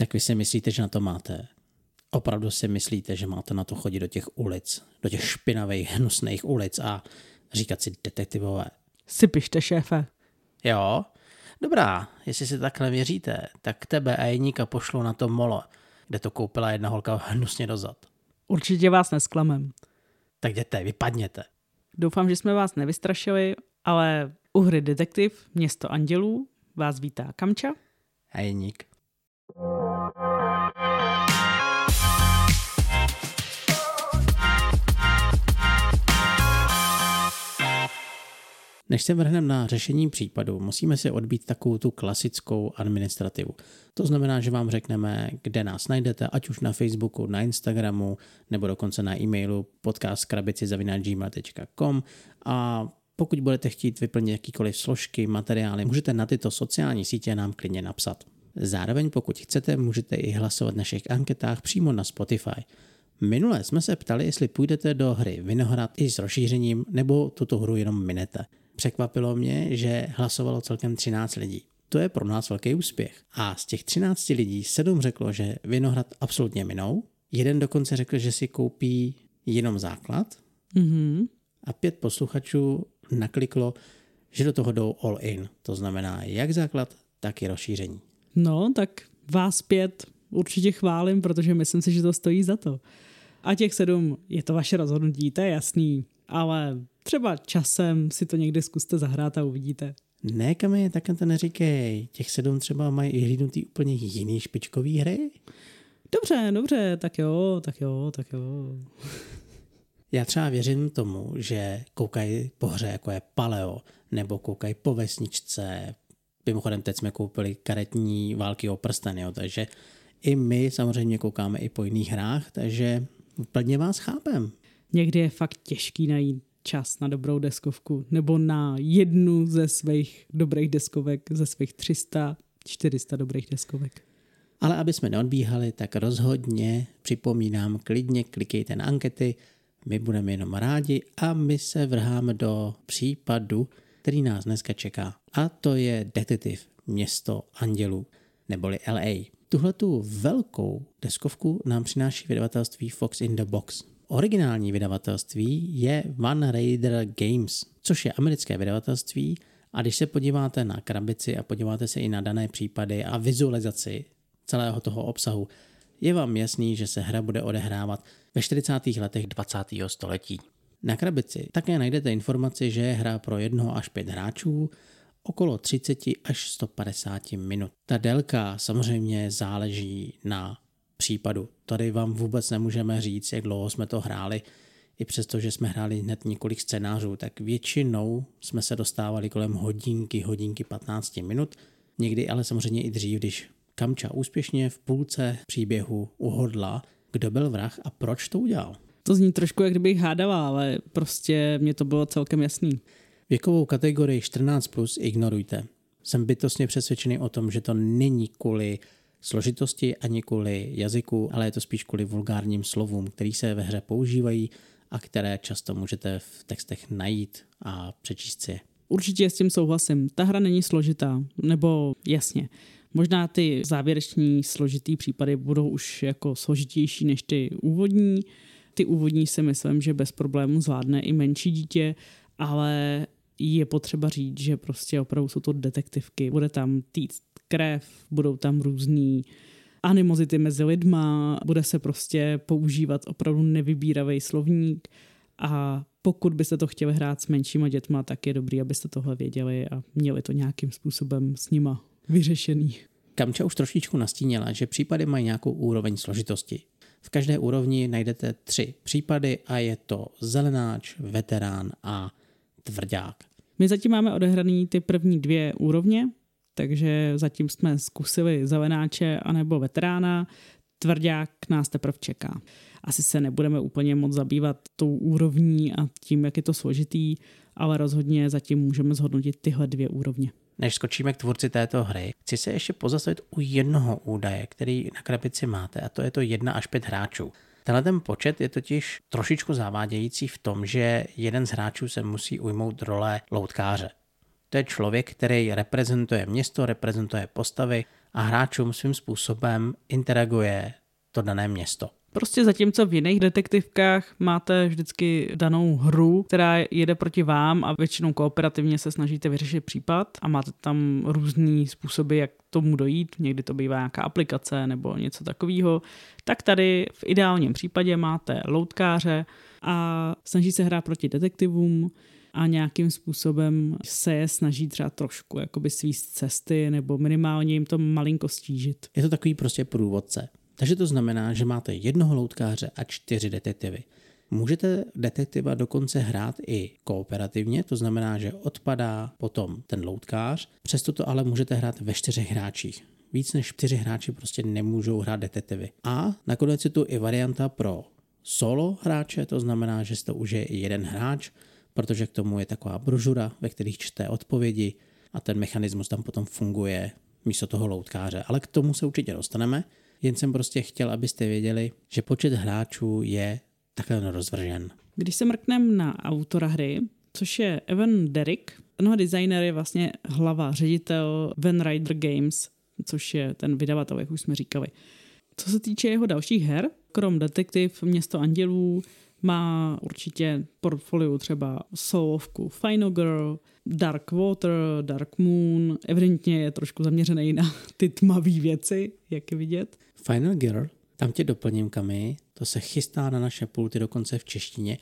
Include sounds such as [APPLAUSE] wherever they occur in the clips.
Tak vy si myslíte, že na to máte? Opravdu si myslíte, že máte na to chodit do těch ulic, do těch špinavých, hnusných ulic a říkat si detektivové? Si pište, šéfe. Jo? Dobrá, jestli si takhle věříte, tak tebe a Jeníka pošlu na to molo, kde to koupila jedna holka hnusně dozad. Určitě vás nesklamem. Tak jděte, vypadněte. Doufám, že jsme vás nevystrašili, ale u hry Detektiv Město andělů vás vítá Kamča a Jeník. Než se vrhneme na řešení případu, musíme si odbít takovou tu klasickou administrativu. To znamená, že vám řekneme, kde nás najdete, ať už na Facebooku, na Instagramu, nebo dokonce na e-mailu podcastkrabici.gmail.com a pokud budete chtít vyplnit jakýkoliv složky, materiály, můžete na tyto sociální sítě nám klidně napsat. Zároveň pokud chcete, můžete i hlasovat v našich anketách přímo na Spotify. Minule jsme se ptali, jestli půjdete do hry Vinohrad i s rozšířením, nebo tuto hru jenom minete. Překvapilo mě, že hlasovalo celkem 13 lidí. To je pro nás velký úspěch. A z těch 13 lidí sedm řeklo, že Vinohrad absolutně minou. Jeden dokonce řekl, že si koupí jenom základ. Mm-hmm. A pět posluchačů nakliklo, že do toho jdou all in. To znamená jak základ, tak i rozšíření. No, tak vás pět určitě chválím, protože myslím si, že to stojí za to. A těch sedm, je to vaše rozhodnutí, to je jasný, ale třeba časem si to někdy zkuste zahrát a uvidíte. Ne, Kami, tak to neříkej. Těch sedm třeba mají i hlídnutý úplně jiný špičkový hry. Dobře, dobře, tak jo, tak jo, tak jo. [LAUGHS] Já třeba věřím tomu, že koukají po hře, jako je Paleo, nebo koukají po vesničce. Mimochodem, teď jsme koupili karetní války o prsten, jo, takže i my samozřejmě koukáme i po jiných hrách, takže plně vás chápem. Někdy je fakt těžký najít čas na dobrou deskovku nebo na jednu ze svých dobrých deskovek, ze svých 300, 400 dobrých deskovek. Ale aby jsme neodbíhali, tak rozhodně připomínám, klidně klikejte na ankety, my budeme jenom rádi a my se vrháme do případu, který nás dneska čeká. A to je Detektiv Město andělů, neboli LA. Tuhle tu velkou deskovku nám přináší vydavatelství Fox in the Box. Originální vydavatelství je One Raider Games, což je americké vydavatelství a když se podíváte na krabici a podíváte se i na dané případy a vizualizaci celého toho obsahu, je vám jasný, že se hra bude odehrávat ve 40. letech 20. století. Na krabici také najdete informaci, že je hra pro jednoho až pět hráčů, okolo 30 až 150 minut. Ta délka samozřejmě záleží na případu. Tady vám vůbec nemůžeme říct, jak dlouho jsme to hráli, i přesto, že jsme hráli hned několik scénářů, tak většinou jsme se dostávali kolem hodinky, hodinky 15 minut, někdy ale samozřejmě i dřív, když Kamča úspěšně v půlce příběhu uhodla, kdo byl vrah a proč to udělal. To zní trošku, jak kdybych hádala, ale prostě mě to bylo celkem jasný. Věkovou kategorii 14 plus ignorujte. Jsem bytostně přesvědčený o tom, že to není kvůli složitosti ani kvůli jazyku, ale je to spíš kvůli vulgárním slovům, které se ve hře používají a které často můžete v textech najít a přečíst si. Určitě s tím souhlasím. Ta hra není složitá, nebo jasně. Možná ty závěreční složitý případy budou už jako složitější než ty úvodní. Ty úvodní si myslím, že bez problémů zvládne i menší dítě, ale je potřeba říct, že prostě opravdu jsou to detektivky. Bude tam týct krev, budou tam různý animozity mezi lidma, bude se prostě používat opravdu nevybíravý slovník a pokud byste to chtěli hrát s menšíma dětma, tak je dobrý, abyste tohle věděli a měli to nějakým způsobem s nima vyřešený. Kamča už trošičku nastínila, že případy mají nějakou úroveň složitosti. V každé úrovni najdete tři případy a je to zelenáč, veterán a tvrdák. My zatím máme odehraný ty první dvě úrovně, takže zatím jsme zkusili zelenáče anebo veterána, tvrdák nás teprve čeká. Asi se nebudeme úplně moc zabývat tou úrovní a tím, jak je to složitý, ale rozhodně zatím můžeme zhodnotit tyhle dvě úrovně. Než skočíme k tvůrci této hry, chci se ještě pozastavit u jednoho údaje, který na krabici máte, a to je to 1 až 5 hráčů. Tenhle ten počet je totiž trošičku zavádějící v tom, že jeden z hráčů se musí ujmout role loutkáře. To je člověk, který reprezentuje město, reprezentuje postavy a hráčům svým způsobem interaguje to dané město. Prostě zatímco v jiných detektivkách máte vždycky danou hru, která jede proti vám a většinou kooperativně se snažíte vyřešit případ a máte tam různý způsoby, jak tomu dojít. Někdy to bývá nějaká aplikace nebo něco takového. Tak tady v ideálním případě máte loutkáře a snaží se hrát proti detektivům a nějakým způsobem se je snaží třeba trošku jakoby svíst cesty nebo minimálně jim to malinko stížit. Je to takový prostě průvodce. Takže to znamená, že máte jednoho loutkáře a čtyři detektivy. Můžete detektiva dokonce hrát i kooperativně, to znamená, že odpadá potom ten loutkář, přesto to ale můžete hrát ve čtyřech hráčích. Víc než čtyři hráči prostě nemůžou hrát detektivy. A nakonec je tu i varianta pro solo hráče, to znamená, že to užije i jeden hráč, protože k tomu je taková brožura, ve kterých čte odpovědi a ten mechanismus tam potom funguje místo toho loutkáře. Ale k tomu se určitě dostaneme. Jen jsem prostě chtěl, abyste věděli, že počet hráčů je takhle rozvržen. Když se mrknem na autora hry, což je Evan Derrick, tenhle designer je vlastně hlava, ředitel Van Rider Games, což je ten vydavatel, jak už jsme říkali. Co se týče jeho dalších her, krom Detektiv, Město andělů, má určitě portfolio třeba solovku Final Girl, Dark Water, Dark Moon, evidentně je trošku zaměřený na [LAUGHS] ty tmavé věci, jak je vidět. Final Girl, tam tě doplním kamy, to se chystá na naše pulty dokonce v češtině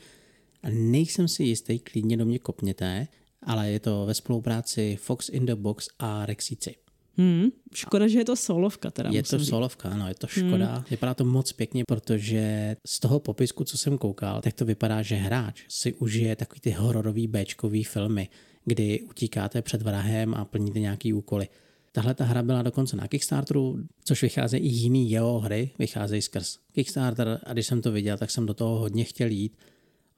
a nejsem si jistý, klidně do mě kopněte, ale je to ve spolupráci Fox in the Box a Rexici. Hmm, škoda, že je to solovka. Teda je to říct. solovka, ano, je to škoda. Hmm. Vypadá to moc pěkně, protože z toho popisku, co jsem koukal, tak to vypadá, že hráč si užije takový ty hororový Bčkový filmy, kdy utíkáte před vrahem a plníte nějaký úkoly. Tahle ta hra byla dokonce na Kickstarteru, což vycházejí i jiný jeho hry, vycházejí skrz Kickstarter a když jsem to viděl, tak jsem do toho hodně chtěl jít,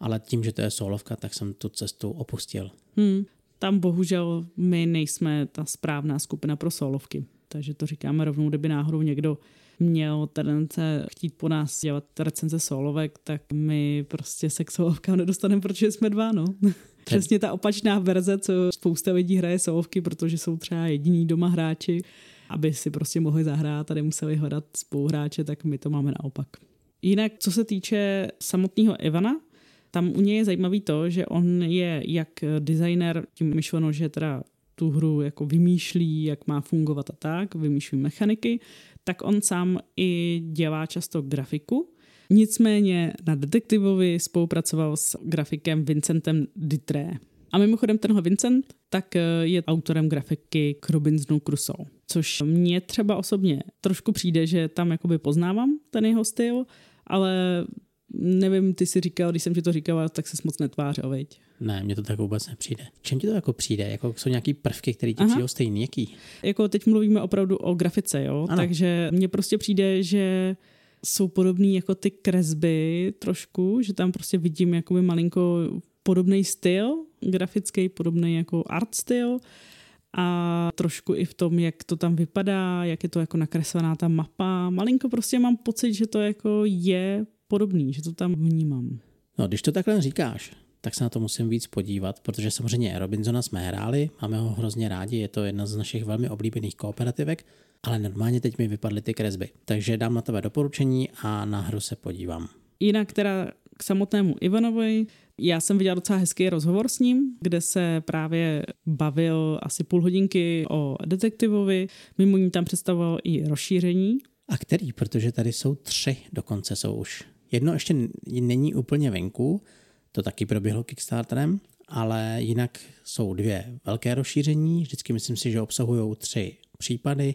ale tím, že to je solovka, tak jsem tu cestu opustil. Hmm tam bohužel my nejsme ta správná skupina pro solovky. Takže to říkáme rovnou, kdyby náhodou někdo měl tendence chtít po nás dělat recenze solovek, tak my prostě se k solovkám nedostaneme, protože jsme dva, no. [LAUGHS] Přesně ta opačná verze, co spousta lidí hraje solovky, protože jsou třeba jediní doma hráči, aby si prostě mohli zahrát a nemuseli hledat spoluhráče, tak my to máme naopak. Jinak, co se týče samotného Ivana, tam u něj je zajímavý to, že on je jak designer, tím myšleno, že teda tu hru jako vymýšlí, jak má fungovat a tak, vymýšlí mechaniky, tak on sám i dělá často grafiku. Nicméně na detektivovi spolupracoval s grafikem Vincentem Ditré. A mimochodem tenhle Vincent tak je autorem grafiky k Robinsonu Crusoe, což mně třeba osobně trošku přijde, že tam jakoby poznávám ten jeho styl, ale nevím, ty si říkal, když jsem ti to říkala, tak se moc netvářil, veď? Ne, mně to tak vůbec nepřijde. Čem ti to jako přijde? Jako jsou nějaký prvky, které ti přijdou stejný? Jaký? Jako teď mluvíme opravdu o grafice, jo? Ano. Takže mně prostě přijde, že jsou podobný jako ty kresby trošku, že tam prostě vidím jakoby malinko podobný styl grafický, podobný jako art styl a trošku i v tom, jak to tam vypadá, jak je to jako nakreslená ta mapa. Malinko prostě mám pocit, že to jako je podobný, že to tam vnímám. No, když to takhle říkáš, tak se na to musím víc podívat, protože samozřejmě Robinsona jsme hráli, máme ho hrozně rádi, je to jedna z našich velmi oblíbených kooperativek, ale normálně teď mi vypadly ty kresby. Takže dám na tebe doporučení a na hru se podívám. Jinak teda k samotnému Ivanovi, já jsem viděl docela hezký rozhovor s ním, kde se právě bavil asi půl hodinky o detektivovi, mimo ní tam představoval i rozšíření. A který? Protože tady jsou tři, dokonce jsou už Jedno ještě není úplně venku, to taky proběhlo Kickstarterem, ale jinak jsou dvě velké rozšíření, vždycky myslím si, že obsahují tři případy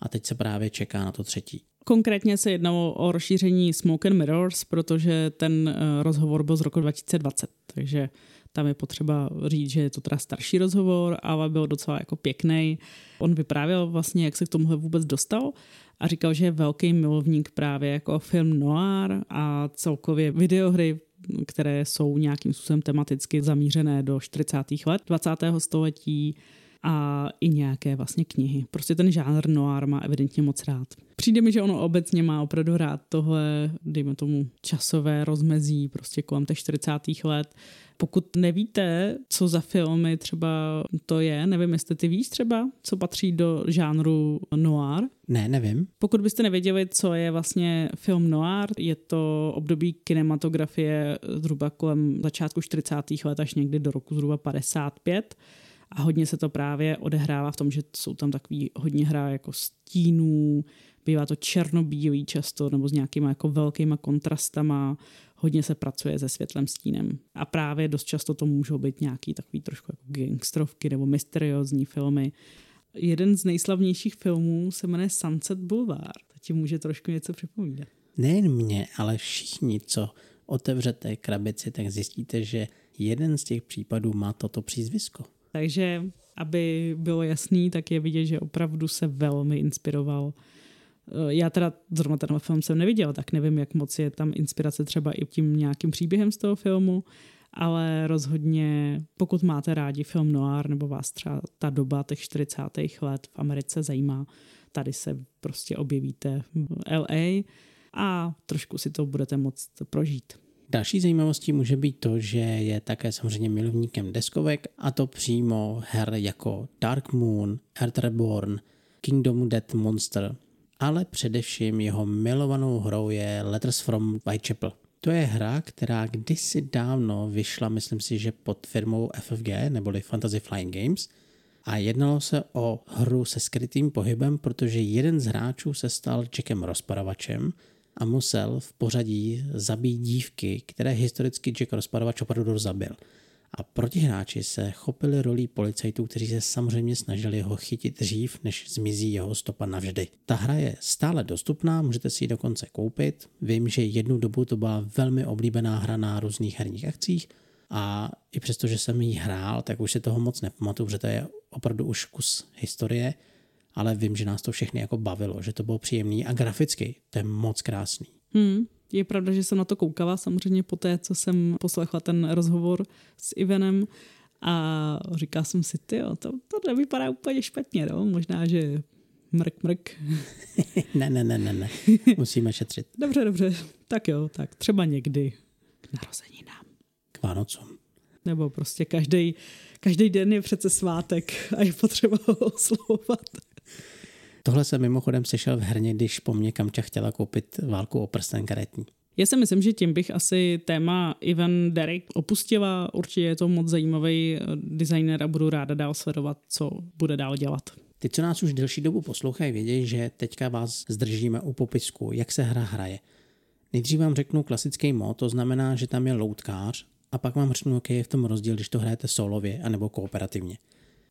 a teď se právě čeká na to třetí. Konkrétně se jednalo o rozšíření Smoke and Mirrors, protože ten eh, rozhovor byl z roku 2020, takže tam je potřeba říct, že je to teda starší rozhovor, ale byl docela jako pěkný. On vyprávěl vlastně, jak se k tomuhle vůbec dostal a říkal, že je velký milovník právě jako film noir a celkově videohry, které jsou nějakým způsobem tematicky zamířené do 40. let 20. století a i nějaké vlastně knihy. Prostě ten žánr noir má evidentně moc rád. Přijde mi, že ono obecně má opravdu rád tohle, dejme tomu, časové rozmezí prostě kolem těch 40. let, Pokud nevíte, co za filmy třeba to je, nevím, jestli ty víš třeba, co patří do žánru noir. Ne, nevím. Pokud byste nevěděli, co je vlastně film noir, je to období kinematografie zhruba kolem začátku 40. let až někdy do roku zhruba 55. A hodně se to právě odehrává v tom, že jsou tam takový hodně hra jako stínů, bývá to černobílý často nebo s nějakýma jako velkýma kontrastama, hodně se pracuje se světlem stínem. A právě dost často to můžou být nějaký takový trošku jako gangstrovky nebo mysteriózní filmy. Jeden z nejslavnějších filmů se jmenuje Sunset Boulevard. To ti může trošku něco připomínat. Nejen mě, ale všichni, co otevřete krabici, tak zjistíte, že jeden z těch případů má toto přízvisko. Takže, aby bylo jasný, tak je vidět, že opravdu se velmi inspiroval já teda zrovna ten film jsem neviděl, tak nevím, jak moc je tam inspirace třeba i tím nějakým příběhem z toho filmu, ale rozhodně, pokud máte rádi film noir, nebo vás třeba ta doba těch 40. let v Americe zajímá, tady se prostě objevíte v LA a trošku si to budete moct prožít. Další zajímavostí může být to, že je také samozřejmě milovníkem deskovek a to přímo her jako Dark Moon, Earth Reborn, Kingdom Death Monster ale především jeho milovanou hrou je Letters from Whitechapel. To je hra, která kdysi dávno vyšla, myslím si, že pod firmou FFG, neboli Fantasy Flying Games, a jednalo se o hru se skrytým pohybem, protože jeden z hráčů se stal Jackem rozparovačem a musel v pořadí zabít dívky, které historicky Jack rozparovač opravdu zabil a protihráči se chopili rolí policajtů, kteří se samozřejmě snažili ho chytit dřív, než zmizí jeho stopa navždy. Ta hra je stále dostupná, můžete si ji dokonce koupit. Vím, že jednu dobu to byla velmi oblíbená hra na různých herních akcích a i přesto, že jsem ji hrál, tak už si toho moc nepamatuju, protože to je opravdu už kus historie, ale vím, že nás to všechny jako bavilo, že to bylo příjemný a graficky to je moc krásný. Hmm. Je pravda, že jsem na to koukala samozřejmě po té, co jsem poslechla ten rozhovor s Ivanem a říkala jsem si, ty, to, to nevypadá úplně špatně, no? možná, že mrk, mrk. [LAUGHS] ne, ne, ne, ne, ne, [LAUGHS] musíme šetřit. dobře, dobře, tak jo, tak třeba někdy k narozeninám. K Vánocům. Nebo prostě každý, každý den je přece svátek a je potřeba ho oslovovat. Tohle jsem mimochodem slyšel v herně, když po mně Kamča chtěla koupit válku o prsten karetní. Já si myslím, že tím bych asi téma Ivan Derek opustila. Určitě je to moc zajímavý eh, designer a budu ráda dál sledovat, co bude dál dělat. Ty, co nás už delší dobu poslouchají, vědějí, že teďka vás zdržíme u popisku, jak se hra hraje. Nejdřív vám řeknu klasický mod, to znamená, že tam je loutkář a pak vám řeknu, jaký je v tom rozdíl, když to hrajete solově anebo kooperativně.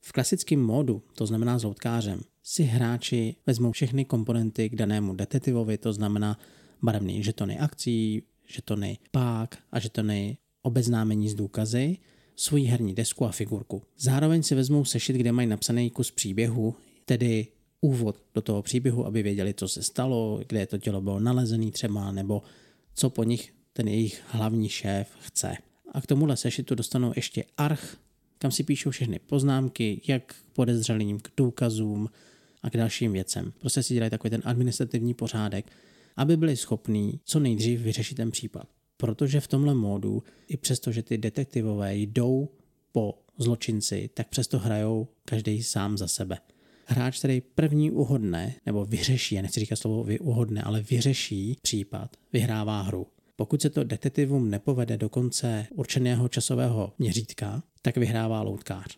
V klasickém módu, to znamená s loutkářem, si hráči vezmou všechny komponenty k danému detektivovi, to znamená barevný žetony akcí, žetony pák a žetony obeznámení z důkazy, svoji herní desku a figurku. Zároveň si vezmou sešit, kde mají napsaný kus příběhu, tedy úvod do toho příběhu, aby věděli, co se stalo, kde to tělo bylo nalezené třeba, nebo co po nich ten jejich hlavní šéf chce. A k tomuhle sešitu dostanou ještě arch, kam si píšou všechny poznámky, jak k podezřelým, k důkazům, a k dalším věcem. Prostě si dělají takový ten administrativní pořádek, aby byli schopní co nejdřív vyřešit ten případ. Protože v tomhle módu, i přesto, že ty detektivové jdou po zločinci, tak přesto hrajou každý sám za sebe. Hráč, který první uhodne, nebo vyřeší, já nechci říkat slovo vy uhodne, ale vyřeší případ, vyhrává hru. Pokud se to detektivům nepovede do konce určeného časového měřítka, tak vyhrává loutkář.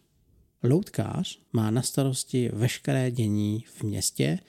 Loutkář má na starosti veškeré dění v městě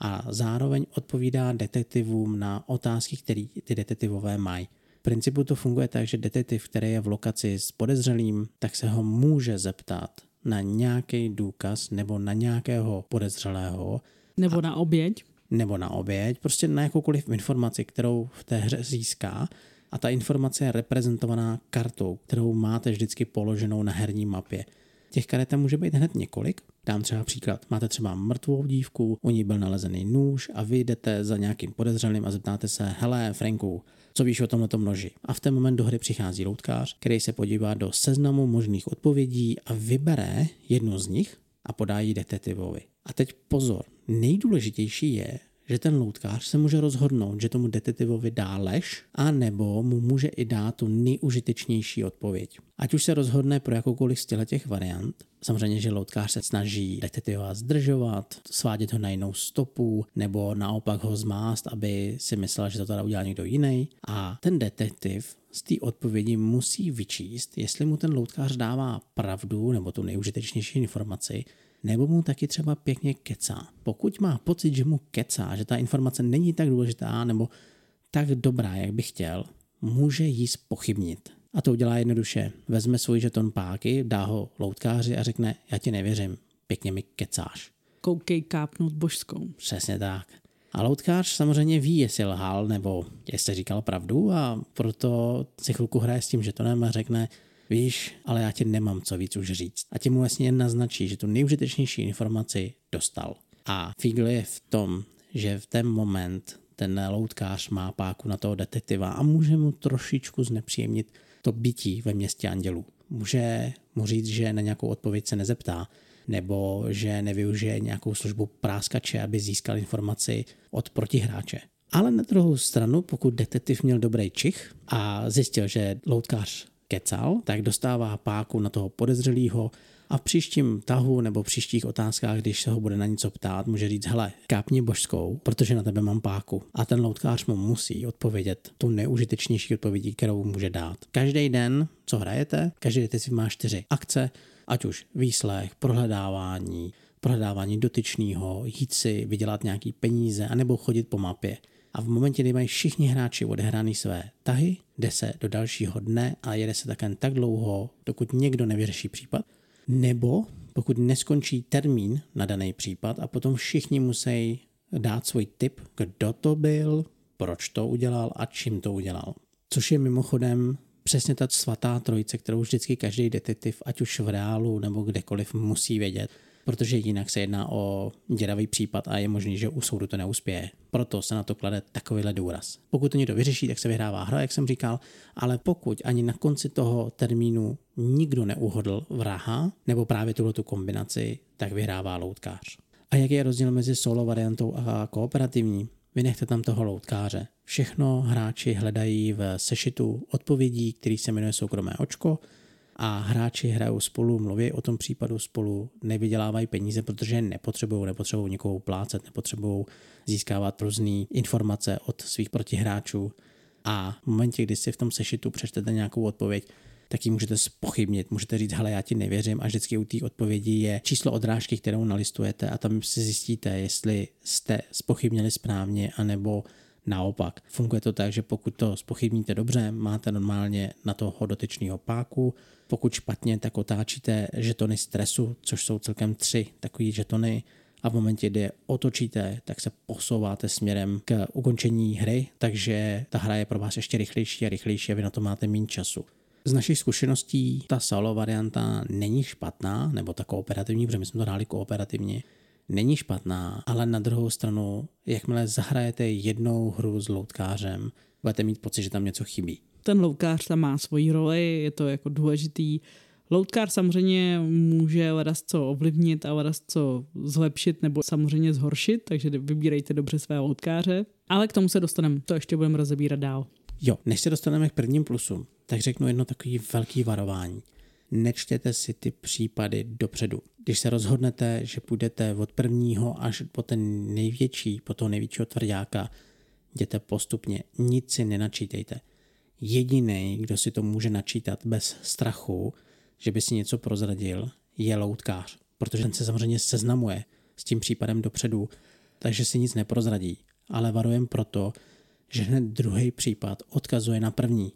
a zároveň odpovídá detektivům na otázky, které ty detektivové mají. V principu to funguje tak, že detektiv, který je v lokaci s podezřelým, tak se ho může zeptat na nějaký důkaz nebo na nějakého podezřelého. Nebo na oběť. Nebo na oběť, prostě na jakoukoliv informaci, kterou v té hře získá. A ta informace je reprezentovaná kartou, kterou máte vždycky položenou na herní mapě. Těch karet tam může být hned několik. Dám třeba příklad. Máte třeba mrtvou dívku, u ní byl nalezený nůž a vy jdete za nějakým podezřelým a zeptáte se, hele Franku, co víš o tomto noži? A v ten moment do hry přichází loutkář, který se podívá do seznamu možných odpovědí a vybere jednu z nich a podá ji detektivovi. A teď pozor, nejdůležitější je, že ten loutkář se může rozhodnout, že tomu detektivovi dá lež, a nebo mu může i dát tu nejužitečnější odpověď. Ať už se rozhodne pro jakoukoliv z těch variant, samozřejmě, že loutkář se snaží detektiva zdržovat, svádět ho na jinou stopu, nebo naopak ho zmást, aby si myslel, že to teda udělá někdo jiný. A ten detektiv z té odpovědi musí vyčíst, jestli mu ten loutkář dává pravdu nebo tu nejužitečnější informaci, nebo mu taky třeba pěkně kecá. Pokud má pocit, že mu kecá, že ta informace není tak důležitá nebo tak dobrá, jak by chtěl, může jí spochybnit. A to udělá jednoduše. Vezme svůj žeton páky, dá ho loutkáři a řekne, já ti nevěřím, pěkně mi kecáš. Koukej kápnout božskou. Přesně tak. A loutkář samozřejmě ví, jestli lhal nebo jestli říkal pravdu a proto si chvilku hraje s tím žetonem a řekne, víš, ale já ti nemám co víc už říct. A ti mu vlastně jen naznačí, že tu nejužitečnější informaci dostal. A fígl je v tom, že v ten moment ten loutkář má páku na toho detektiva a může mu trošičku znepříjemnit to bytí ve městě andělů. Může mu říct, že na nějakou odpověď se nezeptá, nebo že nevyužije nějakou službu práskače, aby získal informaci od protihráče. Ale na druhou stranu, pokud detektiv měl dobrý čich a zjistil, že loutkář kecal, tak dostává páku na toho podezřelého a v příštím tahu nebo příštích otázkách, když se ho bude na něco ptát, může říct, hele, kápni božskou, protože na tebe mám páku. A ten loutkář mu musí odpovědět tu neužitečnější odpovědi, kterou může dát. Každý den, co hrajete, každý den si má čtyři akce, ať už výslech, prohledávání, prohledávání dotyčného, jít si vydělat nějaký peníze, anebo chodit po mapě. A v momentě, kdy mají všichni hráči odehrány své tahy, jde se do dalšího dne a jede se také tak dlouho, dokud někdo nevyřeší případ, nebo pokud neskončí termín na daný případ a potom všichni musí dát svůj tip, kdo to byl, proč to udělal a čím to udělal. Což je mimochodem přesně ta svatá trojice, kterou vždycky každý detektiv, ať už v reálu nebo kdekoliv, musí vědět, protože jinak se jedná o děravý případ a je možný, že u soudu to neuspěje. Proto se na to klade takovýhle důraz. Pokud to někdo vyřeší, tak se vyhrává hra, jak jsem říkal, ale pokud ani na konci toho termínu nikdo neuhodl vraha, nebo právě tuhle tu kombinaci, tak vyhrává loutkář. A jaký je rozdíl mezi solo variantou a kooperativní? Vynechte tam toho loutkáře. Všechno hráči hledají v sešitu odpovědí, který se jmenuje soukromé očko a hráči hrajou spolu, mluví o tom případu spolu, nevydělávají peníze, protože nepotřebují, nepotřebují nikoho plácet, nepotřebují získávat různé informace od svých protihráčů. A v momentě, kdy si v tom sešitu přečtete nějakou odpověď, tak ji můžete spochybnit. Můžete říct, hele, já ti nevěřím a vždycky u té odpovědi je číslo odrážky, kterou nalistujete a tam si zjistíte, jestli jste spochybnili správně, anebo naopak. Funguje to tak, že pokud to spochybníte dobře, máte normálně na toho dotyčného páku, pokud špatně, tak otáčíte žetony stresu, což jsou celkem tři takové žetony a v momentě, kdy je otočíte, tak se posouváte směrem k ukončení hry, takže ta hra je pro vás ještě rychlejší a rychlejší a vy na to máte méně času. Z našich zkušeností ta solo varianta není špatná, nebo ta kooperativní, protože my jsme to hráli kooperativně, není špatná, ale na druhou stranu, jakmile zahrajete jednou hru s loutkářem, budete mít pocit, že tam něco chybí. Ten loutkář tam má svoji roli, je to jako důležitý. Loutkář samozřejmě může ledas co ovlivnit a ledas co zlepšit nebo samozřejmě zhoršit, takže vybírejte dobře své loutkáře. Ale k tomu se dostaneme, to ještě budeme rozebírat dál. Jo, než se dostaneme k prvním plusům, tak řeknu jedno takový velký varování. Nečtěte si ty případy dopředu. Když se rozhodnete, že půjdete od prvního až po ten největší, po toho největšího tvrdáka, jděte postupně, nic si nenačítejte. Jediný, kdo si to může načítat bez strachu, že by si něco prozradil, je loutkář, protože ten se samozřejmě seznamuje s tím případem dopředu, takže si nic neprozradí. Ale varujem proto, že hned druhý případ odkazuje na první.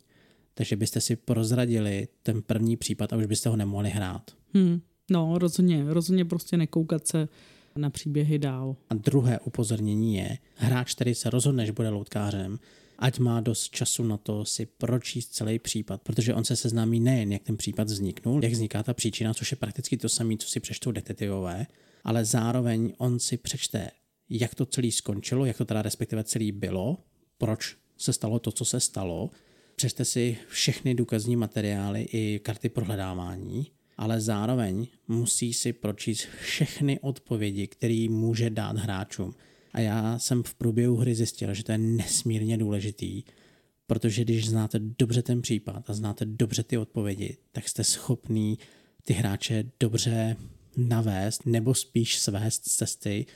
Takže byste si prozradili ten první případ a už byste ho nemohli hrát. Hmm. No, rozhodně, rozhodně prostě nekoukat se na příběhy dál. A druhé upozornění je, hráč, který se rozhodne, že bude loutkářem, ať má dost času na to si pročíst celý případ, protože on se seznámí nejen, jak ten případ vzniknul, jak vzniká ta příčina, což je prakticky to samé, co si přečtou detektivové, ale zároveň on si přečte, jak to celé skončilo, jak to teda respektive celý bylo, proč se stalo to, co se stalo, přečte si všechny důkazní materiály i karty prohledávání, ale zároveň musí si pročíst všechny odpovědi, které může dát hráčům. A já jsem v průběhu hry zjistil, že to je nesmírně důležitý, protože když znáte dobře ten případ a znáte dobře ty odpovědi, tak jste schopný ty hráče dobře navést nebo spíš svést z cesty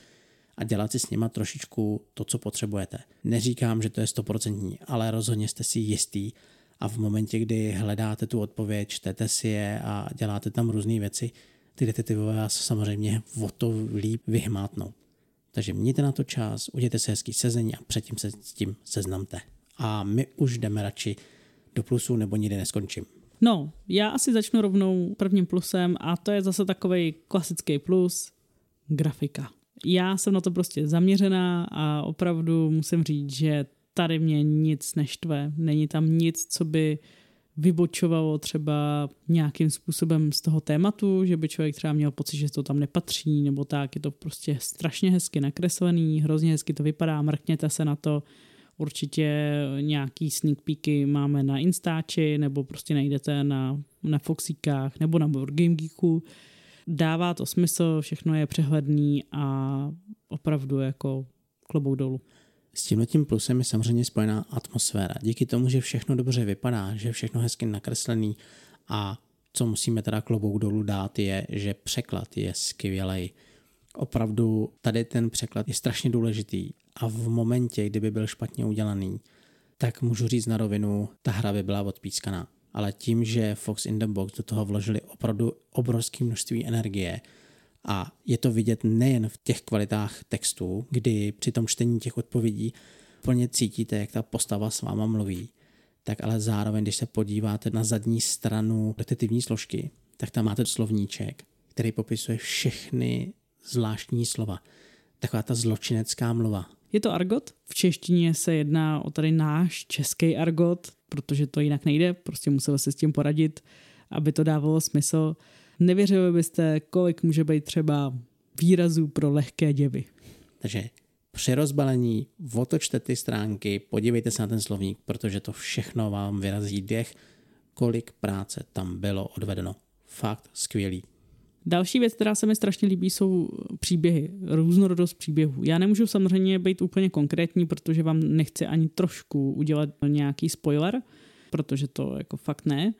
a dělat si s nima trošičku to, co potřebujete. Neříkám, že to je stoprocentní, ale rozhodně jste si jistý a v momentě, kdy hledáte tu odpověď, čtete si je a děláte tam různé věci, ty detektivové vás samozřejmě o to líp vyhmátnou. Takže mějte na to čas, udějte si hezký sezení a předtím se s tím seznamte. A my už jdeme radši do plusu nebo nikdy neskončím. No, já asi začnu rovnou prvním plusem a to je zase takový klasický plus, grafika. Já jsem na to prostě zaměřená a opravdu musím říct, že tady mě nic neštve. Není tam nic, co by vybočovalo třeba nějakým způsobem z toho tématu, že by člověk třeba měl pocit, že to tam nepatří, nebo tak. Je to prostě strašně hezky nakreslený, hrozně hezky to vypadá, mrkněte se na to. Určitě nějaký sneak peeky máme na Instači, nebo prostě najdete na, na Foxíkách, nebo na Board Game Geeku. Dává to smysl, všechno je přehledný a opravdu jako klobouk dolů. S tím plusem je samozřejmě spojená atmosféra. Díky tomu, že všechno dobře vypadá, že všechno hezky nakreslený a co musíme teda klobouk dolů dát je, že překlad je skvělý. Opravdu tady ten překlad je strašně důležitý a v momentě, kdyby byl špatně udělaný, tak můžu říct na rovinu, ta hra by byla odpískaná. Ale tím, že Fox in the Box do toho vložili opravdu obrovské množství energie, a je to vidět nejen v těch kvalitách textů, kdy při tom čtení těch odpovědí plně cítíte, jak ta postava s váma mluví, tak ale zároveň, když se podíváte na zadní stranu detektivní složky, tak tam máte slovníček, který popisuje všechny zvláštní slova. Taková ta zločinecká mluva. Je to argot? V češtině se jedná o tady náš český argot, protože to jinak nejde, prostě musel se s tím poradit, aby to dávalo smysl. Nevěřili byste, kolik může být třeba výrazů pro lehké děvy. Takže při rozbalení otočte ty stránky, podívejte se na ten slovník, protože to všechno vám vyrazí dech, kolik práce tam bylo odvedeno. Fakt skvělý. Další věc, která se mi strašně líbí, jsou příběhy, různorodost příběhů. Já nemůžu samozřejmě být úplně konkrétní, protože vám nechci ani trošku udělat nějaký spoiler, protože to jako fakt ne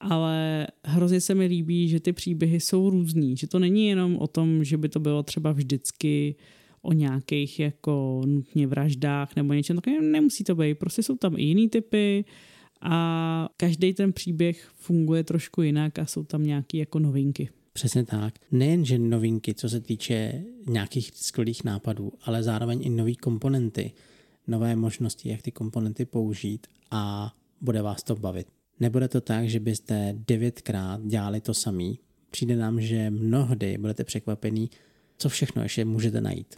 ale hrozně se mi líbí, že ty příběhy jsou různý, že to není jenom o tom, že by to bylo třeba vždycky o nějakých jako nutně vraždách nebo něčem takovém, nemusí to být, prostě jsou tam i jiný typy a každý ten příběh funguje trošku jinak a jsou tam nějaké jako novinky. Přesně tak. Nejen, že novinky, co se týče nějakých skvělých nápadů, ale zároveň i nové komponenty, nové možnosti, jak ty komponenty použít a bude vás to bavit. Nebude to tak, že byste devětkrát dělali to samý. Přijde nám, že mnohdy budete překvapený, co všechno ještě můžete najít.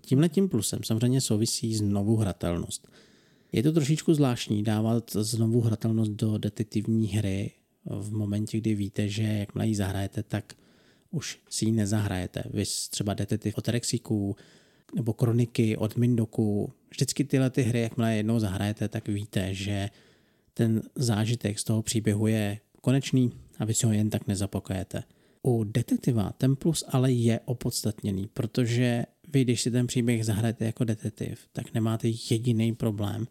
Tímhle tím plusem samozřejmě souvisí znovu hratelnost. Je to trošičku zvláštní dávat znovu hratelnost do detektivní hry v momentě, kdy víte, že jakmile ji zahrajete, tak už si ji nezahrajete. Vy třeba detektiv od Rexiků nebo Kroniky od Mindoku. Vždycky tyhle ty hry, jakmile jednou zahrajete, tak víte, že ten zážitek z toho příběhu je konečný a vy si ho jen tak nezapokojete. U detektiva ten plus ale je opodstatněný, protože vy, když si ten příběh zahrajete jako detektiv, tak nemáte jediný problém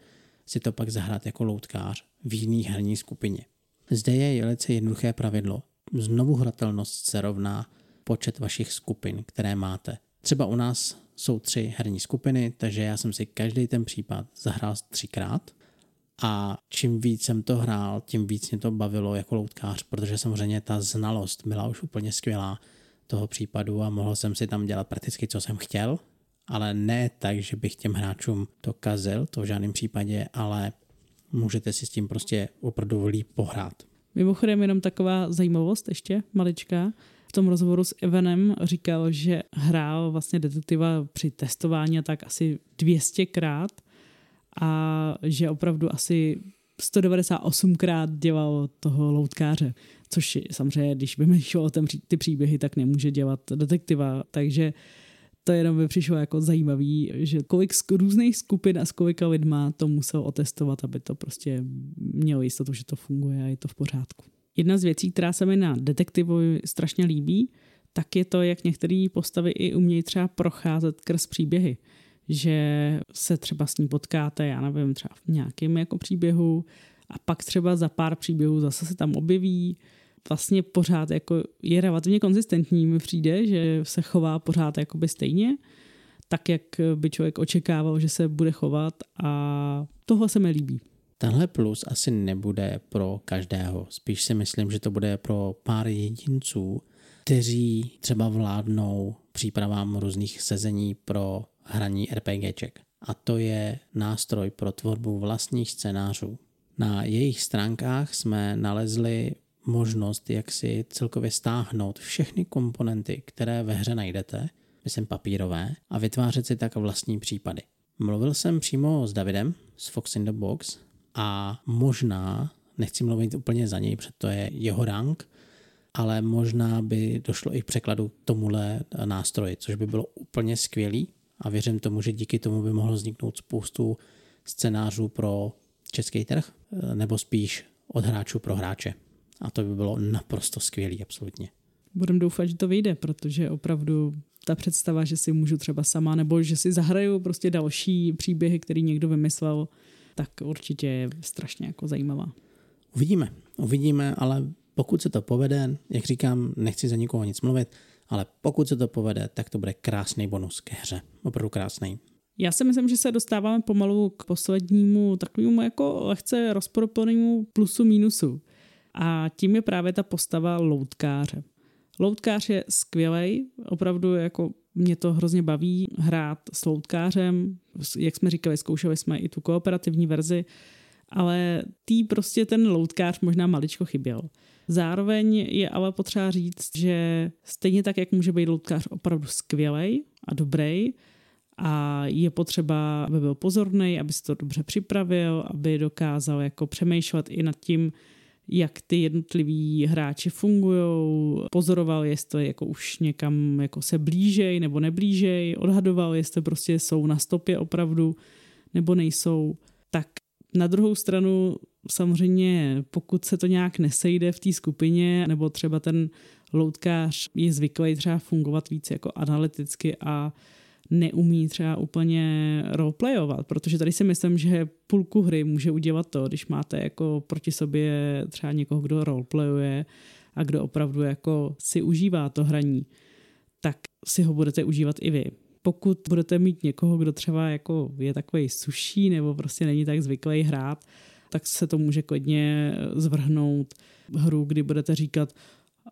si to pak zahrát jako loutkář v jiný herní skupině. Zde je velice jednoduché pravidlo. Znovu hratelnost se rovná počet vašich skupin, které máte. Třeba u nás jsou tři herní skupiny, takže já jsem si každý ten případ zahrál třikrát a čím víc jsem to hrál, tím víc mě to bavilo jako loutkář, protože samozřejmě ta znalost byla už úplně skvělá toho případu a mohl jsem si tam dělat prakticky, co jsem chtěl, ale ne tak, že bych těm hráčům to kazil, to v žádném případě, ale můžete si s tím prostě opravdu líp pohrát. Mimochodem jenom taková zajímavost ještě, maličká. V tom rozhovoru s Evanem říkal, že hrál vlastně detektiva při testování a tak asi 200krát a že opravdu asi 198krát dělal toho loutkáře, což samozřejmě, když vymýšlel ty příběhy, tak nemůže dělat detektiva, takže to jenom by přišlo jako zajímavý, že kolik z různých skupin a s kolika lidma to musel otestovat, aby to prostě mělo jistotu, že to funguje a je to v pořádku. Jedna z věcí, která se mi na detektivu strašně líbí, tak je to, jak některé postavy i umějí třeba procházet krz příběhy že se třeba s ní potkáte, já nevím, třeba v nějakém jako příběhu a pak třeba za pár příběhů zase se tam objeví, vlastně pořád jako je relativně konzistentní, mi přijde, že se chová pořád jakoby stejně, tak jak by člověk očekával, že se bude chovat a toho se mi líbí. Tenhle plus asi nebude pro každého. Spíš si myslím, že to bude pro pár jedinců, kteří třeba vládnou přípravám různých sezení pro hraní RPGček. A to je nástroj pro tvorbu vlastních scénářů. Na jejich stránkách jsme nalezli možnost, jak si celkově stáhnout všechny komponenty, které ve hře najdete, myslím papírové, a vytvářet si tak vlastní případy. Mluvil jsem přímo s Davidem z Fox in the Box a možná, nechci mluvit úplně za něj, protože to je jeho rank, ale možná by došlo i k překladu tomuhle nástroji, což by bylo úplně skvělý a věřím tomu, že díky tomu by mohlo vzniknout spoustu scénářů pro český trh, nebo spíš od hráčů pro hráče. A to by bylo naprosto skvělý, absolutně. Budem doufat, že to vyjde, protože opravdu ta představa, že si můžu třeba sama, nebo že si zahraju prostě další příběhy, který někdo vymyslel, tak určitě je strašně jako zajímavá. Uvidíme, uvidíme, ale pokud se to povede, jak říkám, nechci za nikoho nic mluvit, ale pokud se to povede, tak to bude krásný bonus ke hře. Opravdu krásný. Já si myslím, že se dostáváme pomalu k poslednímu takovému jako lehce rozporuplnému plusu mínusu. A tím je právě ta postava loutkáře. Loutkář je skvělý, opravdu jako mě to hrozně baví hrát s loutkářem. Jak jsme říkali, zkoušeli jsme i tu kooperativní verzi, ale tý prostě ten loutkář možná maličko chyběl. Zároveň je ale potřeba říct, že stejně tak, jak může být loutkář opravdu skvělý a dobrý, a je potřeba, aby byl pozorný, aby si to dobře připravil, aby dokázal jako přemýšlet i nad tím, jak ty jednotliví hráči fungují, pozoroval, jestli jako už někam jako se blížej nebo neblížej, odhadoval, jestli prostě jsou na stopě opravdu nebo nejsou. Tak na druhou stranu samozřejmě, pokud se to nějak nesejde v té skupině, nebo třeba ten loutkář je zvyklý třeba fungovat víc jako analyticky a neumí třeba úplně roleplayovat, protože tady si myslím, že půlku hry může udělat to, když máte jako proti sobě třeba někoho, kdo roleplayuje a kdo opravdu jako si užívá to hraní, tak si ho budete užívat i vy. Pokud budete mít někoho, kdo třeba jako je takový suší nebo prostě není tak zvyklý hrát, tak se to může klidně zvrhnout hru, kdy budete říkat,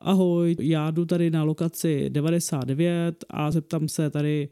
ahoj, já jdu tady na lokaci 99 a zeptám se tady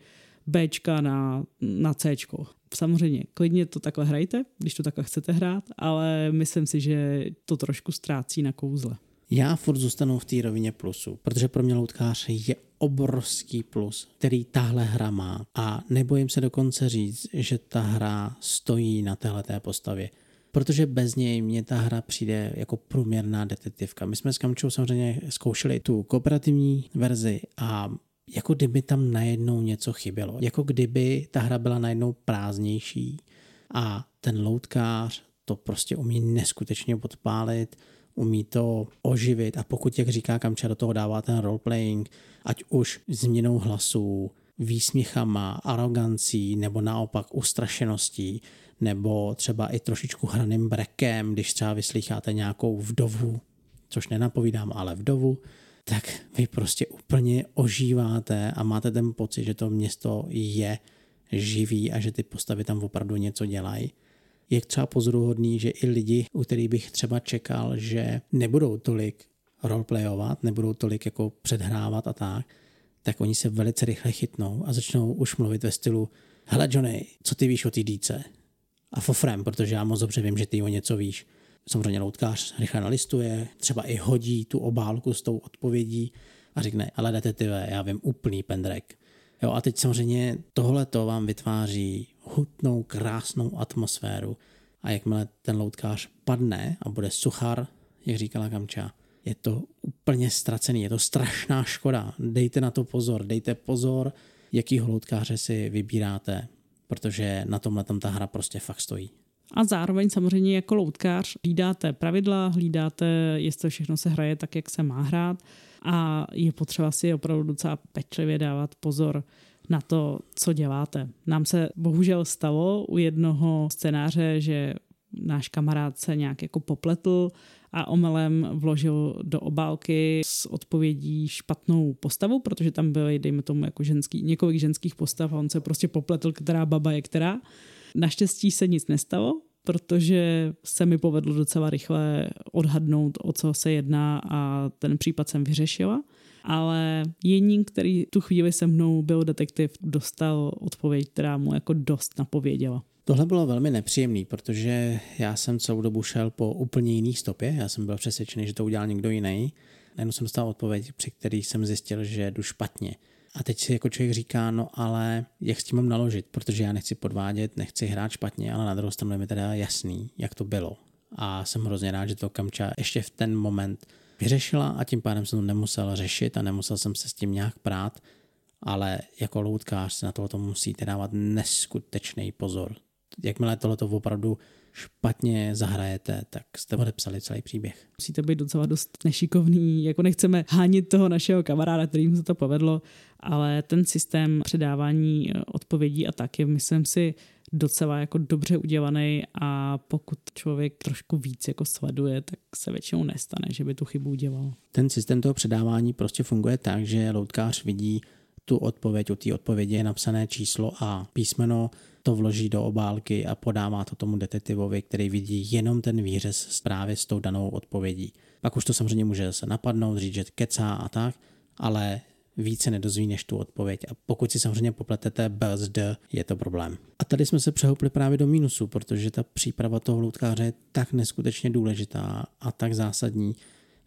Bčka na, na Cčko. Samozřejmě, klidně to takhle hrajte, když to takhle chcete hrát, ale myslím si, že to trošku ztrácí na kouzle. Já furt zůstanu v té rovině plusu, protože pro mě loutkář je obrovský plus, který tahle hra má a nebojím se dokonce říct, že ta hra stojí na téhleté postavě protože bez něj mě ta hra přijde jako průměrná detektivka. My jsme s Kamčou samozřejmě zkoušeli tu kooperativní verzi a jako kdyby tam najednou něco chybělo. Jako kdyby ta hra byla najednou prázdnější a ten loutkář to prostě umí neskutečně podpálit, umí to oživit a pokud, jak říká Kamča, do toho dává ten roleplaying, ať už změnou hlasu, výsměchama, arogancí nebo naopak ustrašeností, nebo třeba i trošičku hraným brekem, když třeba vyslycháte nějakou vdovu, což nenapovídám, ale vdovu, tak vy prostě úplně ožíváte a máte ten pocit, že to město je živý a že ty postavy tam opravdu něco dělají. Je třeba pozoruhodný, že i lidi, u kterých bych třeba čekal, že nebudou tolik roleplayovat, nebudou tolik jako předhrávat a tak, tak oni se velice rychle chytnou a začnou už mluvit ve stylu hele Johnny, co ty víš o té díce? A fofrem, protože já moc dobře vím, že ty o něco víš samozřejmě loutkář rychle nalistuje, třeba i hodí tu obálku s tou odpovědí a řekne, ale detektive, já vím úplný pendrek. Jo, a teď samozřejmě tohle to vám vytváří hutnou, krásnou atmosféru a jakmile ten loutkář padne a bude suchar, jak říkala Kamča, je to úplně ztracený, je to strašná škoda. Dejte na to pozor, dejte pozor, jaký loutkáře si vybíráte, protože na tomhle tam ta hra prostě fakt stojí. A zároveň samozřejmě jako loutkář hlídáte pravidla, hlídáte, jestli všechno se hraje tak, jak se má hrát a je potřeba si opravdu docela pečlivě dávat pozor na to, co děláte. Nám se bohužel stalo u jednoho scénáře, že náš kamarád se nějak jako popletl a omelem vložil do obálky s odpovědí špatnou postavu, protože tam byly, dejme tomu, jako ženský, několik ženských postav a on se prostě popletl, která baba je která. Naštěstí se nic nestalo, protože se mi povedlo docela rychle odhadnout, o co se jedná a ten případ jsem vyřešila. Ale jediný, který tu chvíli se mnou byl detektiv, dostal odpověď, která mu jako dost napověděla. Tohle bylo velmi nepříjemný, protože já jsem celou dobu šel po úplně jiný stopě, já jsem byl přesvědčený, že to udělal někdo jiný. Najednou jsem dostal odpověď, při který jsem zjistil, že jdu špatně. A teď si jako člověk říká, no ale jak s tím mám naložit, protože já nechci podvádět, nechci hrát špatně, ale na druhou stranu je mi teda jasný, jak to bylo. A jsem hrozně rád, že to Kamča ještě v ten moment vyřešila a tím pádem jsem to nemusel řešit a nemusel jsem se s tím nějak prát, ale jako loutkář se na tohle musíte dávat neskutečný pozor jakmile tohleto opravdu špatně zahrajete, tak jste odepsali celý příběh. Musíte být docela dost nešikovný, jako nechceme hánit toho našeho kamaráda, kterým se to povedlo, ale ten systém předávání eh, odpovědí a tak je, myslím si, docela jako dobře udělaný a pokud člověk trošku víc jako sleduje, tak se většinou nestane, že by tu chybu udělal. Ten systém toho předávání prostě funguje tak, že loutkář vidí tu odpověď, u té odpovědi je napsané číslo a písmeno, to vloží do obálky a podává to tomu detektivovi, který vidí jenom ten výřez právě s tou danou odpovědí. Pak už to samozřejmě může se napadnout, říct, že kecá a tak, ale více nedozví než tu odpověď. A pokud si samozřejmě popletete BSD, je to problém. A tady jsme se přehoupli právě do mínusu, protože ta příprava toho loutkáře je tak neskutečně důležitá a tak zásadní,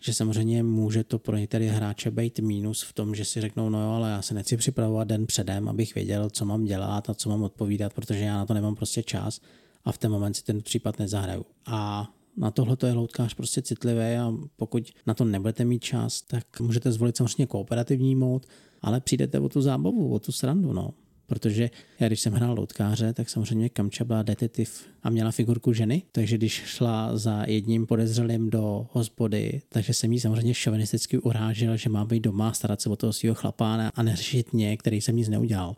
že samozřejmě může to pro některé hráče být mínus v tom, že si řeknou, no jo, ale já se nechci připravovat den předem, abych věděl, co mám dělat a co mám odpovídat, protože já na to nemám prostě čas a v ten moment si ten případ nezahraju. A na tohle to je loutkář prostě citlivý a pokud na to nebudete mít čas, tak můžete zvolit samozřejmě kooperativní mód, ale přijdete o tu zábavu, o tu srandu, no protože já když jsem hrál loutkáře, tak samozřejmě Kamča byla detektiv a měla figurku ženy, takže když šla za jedním podezřelým do hospody, takže jsem jí samozřejmě šovinisticky urážel, že má být doma, starat se o toho svého chlapána a neřešit mě, který jsem nic neudělal.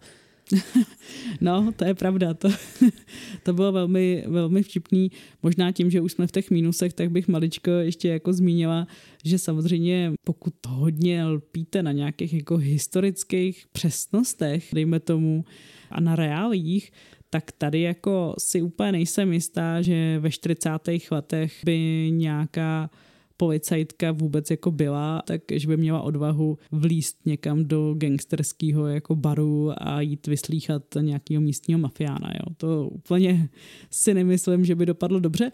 [LAUGHS] No, to je pravda. To, [LAUGHS] to bylo velmi, velmi vtipný. Možná tím, že už jsme v těch mínusech, tak bych maličko ještě jako zmínila, že samozřejmě pokud hodně lpíte na nějakých jako historických přesnostech, dejme tomu, a na reálích, tak tady jako si úplně nejsem jistá, že ve 40. letech by nějaká policajtka vůbec jako byla, takže by měla odvahu vlíst někam do gangsterského jako baru a jít vyslíchat nějakého místního mafiána. Jo. To úplně si nemyslím, že by dopadlo dobře.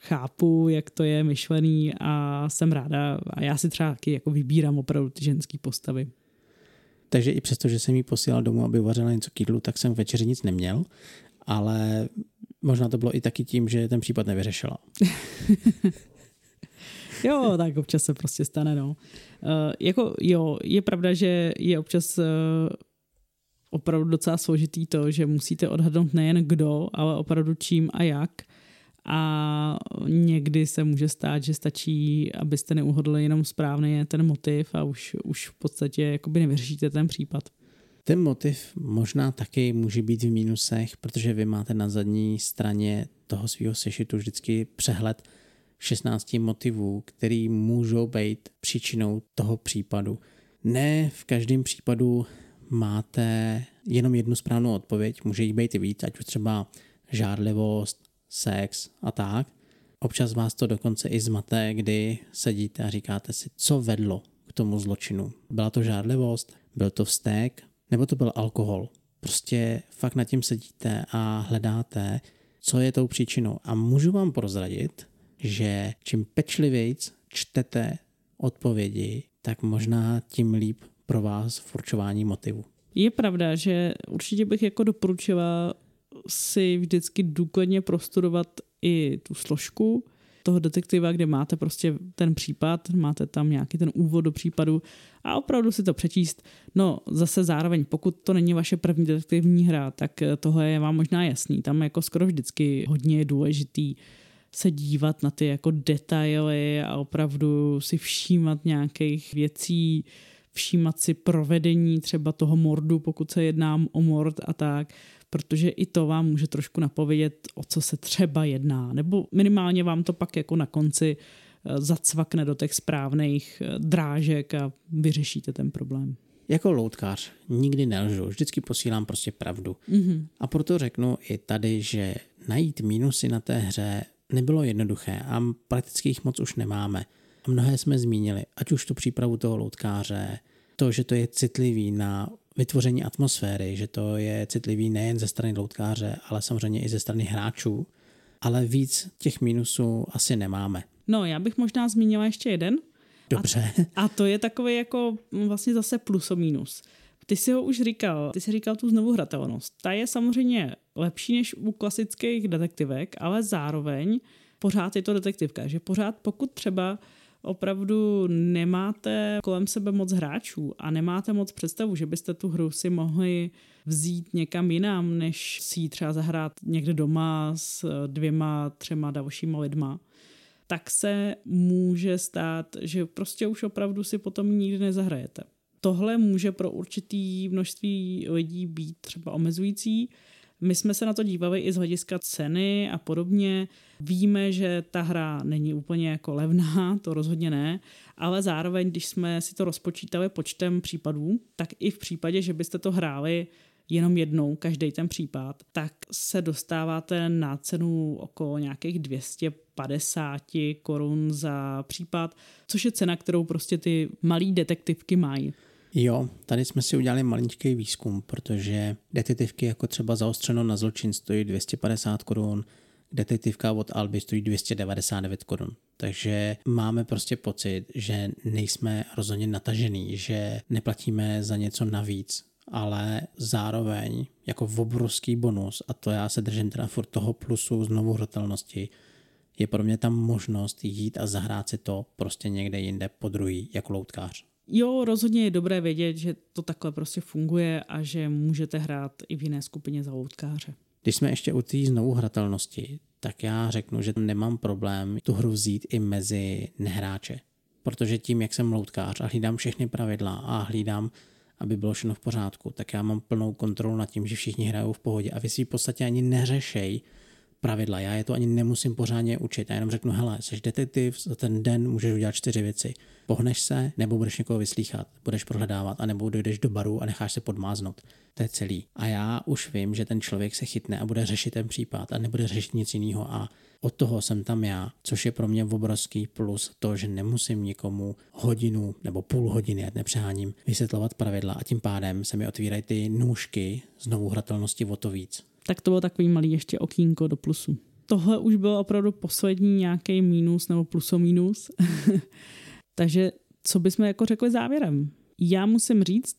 Chápu, jak to je myšlený a jsem ráda a já si třeba taky jako vybírám opravdu ty ženské postavy. Takže i přesto, že jsem jí posílal domů, aby vařila něco k jídlu, tak jsem k večeři nic neměl, ale možná to bylo i taky tím, že ten případ nevyřešila. [LAUGHS] jo, tak občas se prostě stane, no. Uh, jako jo, je pravda, že je občas uh, opravdu docela složitý to, že musíte odhadnout nejen kdo, ale opravdu čím a jak. A někdy se může stát, že stačí, abyste neuhodli jenom správný ten motiv a už, už v podstatě jakoby nevyřešíte ten případ. Ten motiv možná taky může být v mínusech, protože vy máte na zadní straně toho svého sešitu vždycky přehled 16 motivů, který můžou být příčinou toho případu. Ne v každém případu máte jenom jednu správnou odpověď, může jich být i víc, ať už třeba žádlivost, sex a tak. Občas vás to dokonce i zmate, kdy sedíte a říkáte si, co vedlo k tomu zločinu. Byla to žádlivost, byl to vztek, nebo to byl alkohol. Prostě fakt nad tím sedíte a hledáte, co je tou příčinou. A můžu vám prozradit, že čím pečlivějc čtete odpovědi, tak možná tím líp pro vás v určování motivu. Je pravda, že určitě bych jako doporučila si vždycky důkladně prostudovat i tu složku toho detektiva, kde máte prostě ten případ, máte tam nějaký ten úvod do případu a opravdu si to přečíst. No zase zároveň, pokud to není vaše první detektivní hra, tak tohle je vám možná jasný. Tam jako skoro vždycky hodně je důležitý se dívat na ty jako detaily a opravdu si všímat nějakých věcí všímat si provedení třeba toho mordu, pokud se jedná o mord a tak, protože i to vám může trošku napovědět, o co se třeba jedná, nebo minimálně vám to pak jako na konci eh, zacvakne do těch správných eh, drážek a vyřešíte ten problém. Jako loutkář nikdy nelžu, vždycky posílám prostě pravdu. Mm-hmm. A proto řeknu i tady, že najít mínusy na té hře nebylo jednoduché a prakticky jich moc už nemáme. A mnohé jsme zmínili, ať už tu přípravu toho loutkáře, to, že to je citlivý na vytvoření atmosféry, že to je citlivý nejen ze strany loutkáře, ale samozřejmě i ze strany hráčů, ale víc těch mínusů asi nemáme. No, já bych možná zmínila ještě jeden. Dobře. A, a to je takový jako vlastně zase plus o mínus. Ty si ho už říkal, ty si říkal tu znovu hratelnost. Ta je samozřejmě lepší než u klasických detektivek, ale zároveň pořád je to detektivka, že pořád pokud třeba opravdu nemáte kolem sebe moc hráčů a nemáte moc představu, že byste tu hru si mohli vzít někam jinam, než si ji třeba zahrát někde doma s dvěma, třema dalšíma lidma, tak se může stát, že prostě už opravdu si potom nikdy nezahrajete. Tohle může pro určitý množství lidí být třeba omezující, my jsme se na to dívali i z hlediska ceny a podobně. Víme, že ta hra není úplně jako levná, [LAUGHS] to rozhodně ne, ale zároveň, když jsme si to rozpočítali počtem případů, tak i v případě, že byste to hráli jenom jednou, každý ten případ, tak se dostáváte na cenu okolo nějakých 250 korun za případ, což je cena, kterou prostě ty malý detektivky mají. Jo, tady jsme si udělali maličký výzkum, protože detektivky jako třeba zaostřeno na zločin stojí 250 korun, detektivka od Alby stojí 299 korun. Takže máme prostě pocit, že nejsme rozhodně natažený, že neplatíme za něco navíc, ale zároveň jako obrovský bonus, a to já se držím teda furt toho plusu znovu hratelnosti, je pro mě tam možnost jít a zahrát si to prostě někde jinde po druhý jako loutkář. Jo, rozhodně je dobré vědět, že to takhle prostě funguje a že můžete hrát i v jiné skupině za loutkáře. Když jsme ještě u té znovu hratelnosti, tak já řeknu, že nemám problém tu hru vzít i mezi nehráče. Protože tím, jak jsem loutkář a hlídám všechny pravidla a hlídám, aby bylo všechno v pořádku, tak já mám plnou kontrolu nad tím, že všichni hrajou v pohodě a vy si v podstatě ani neřešej, pravidla. Já je to ani nemusím pořádně učit. Já jenom řeknu, hele, jsi detektiv, za ten den můžeš udělat čtyři věci. Pohneš se, nebo budeš někoho vyslýchat, budeš prohledávat, anebo dojdeš do baru a necháš se podmáznout. To je celý. A já už vím, že ten člověk se chytne a bude řešit ten případ a nebude řešit nic jiného. A od toho jsem tam já, což je pro mě obrovský plus to, že nemusím nikomu hodinu nebo půl hodiny, já nepřeháním, vysvětlovat pravidla a tím pádem se mi otvírají ty nůžky znovu hratelnosti o to víc tak to bylo takový malý ještě okýnko do plusu. Tohle už byl opravdu poslední nějaký mínus nebo pluso mínus. [LAUGHS] Takže co bychom jako řekli závěrem? Já musím říct,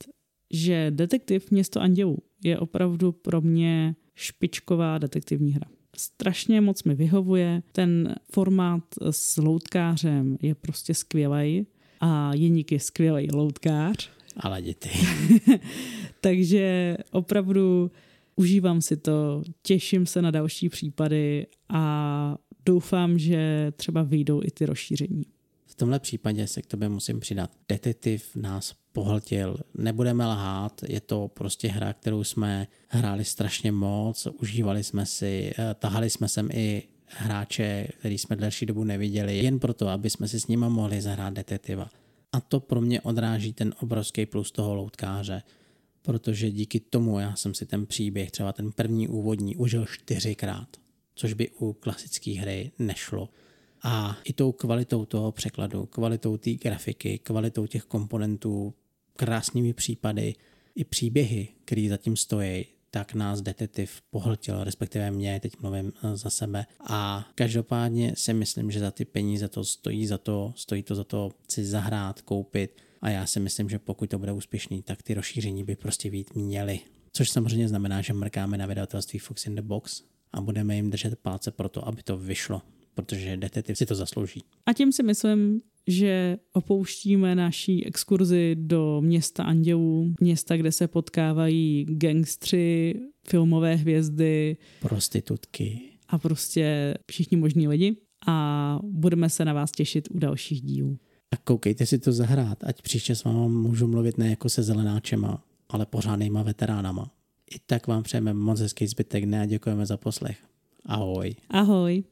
že detektiv Město andělů je opravdu pro mě špičková detektivní hra. Strašně moc mi vyhovuje, ten formát s loutkářem je prostě skvělý a Jeník je skvělý loutkář. Ale děti. [LAUGHS] Takže opravdu užívám si to, těším se na další případy a doufám, že třeba vyjdou i ty rozšíření. V tomhle případě se k tobě musím přidat. Detektiv nás pohltil, nebudeme lhát, je to prostě hra, kterou jsme hráli strašně moc, užívali jsme si, eh, tahali jsme sem i hráče, který jsme delší dobu neviděli, jen proto, aby jsme si s nimi mohli zahrát detektiva. A to pro mě odráží ten obrovský plus toho loutkáře protože díky tomu já jsem si ten příběh, třeba ten první úvodní, užil čtyřikrát, což by u klasické hry nešlo. A i tou kvalitou toho překladu, kvalitou té grafiky, kvalitou těch komponentů, krásnými případy, i příběhy, které zatím stojí, tak nás detektiv pohltil, respektive mě, teď mluvím eh, za sebe. A každopádně si myslím, že za ty peníze to stojí za to, stojí to za to si zahrát, koupit a já si myslím, že pokud to bude úspěšný, tak ty rozšíření by prostě být měly. Což samozřejmě znamená, že mrkáme na vydavatelství Fox in the Box a budeme jim držet palce pro to, aby to vyšlo, protože detektiv si to zaslouží. A tím si myslím, že opouštíme naší exkurzi do města Andělů, města, kde se potkávají gangstři, filmové hvězdy, prostitutky a prostě všichni možní lidi a budeme se na vás těšit u dalších dílů. A koukejte si to zahrát, ať příště s váma můžu mluvit ne jako se zelenáčema, ale pořádnýma veteránama. I tak vám přejeme moc hezký zbytek dne a děkujeme za poslech. Ahoj. Ahoj.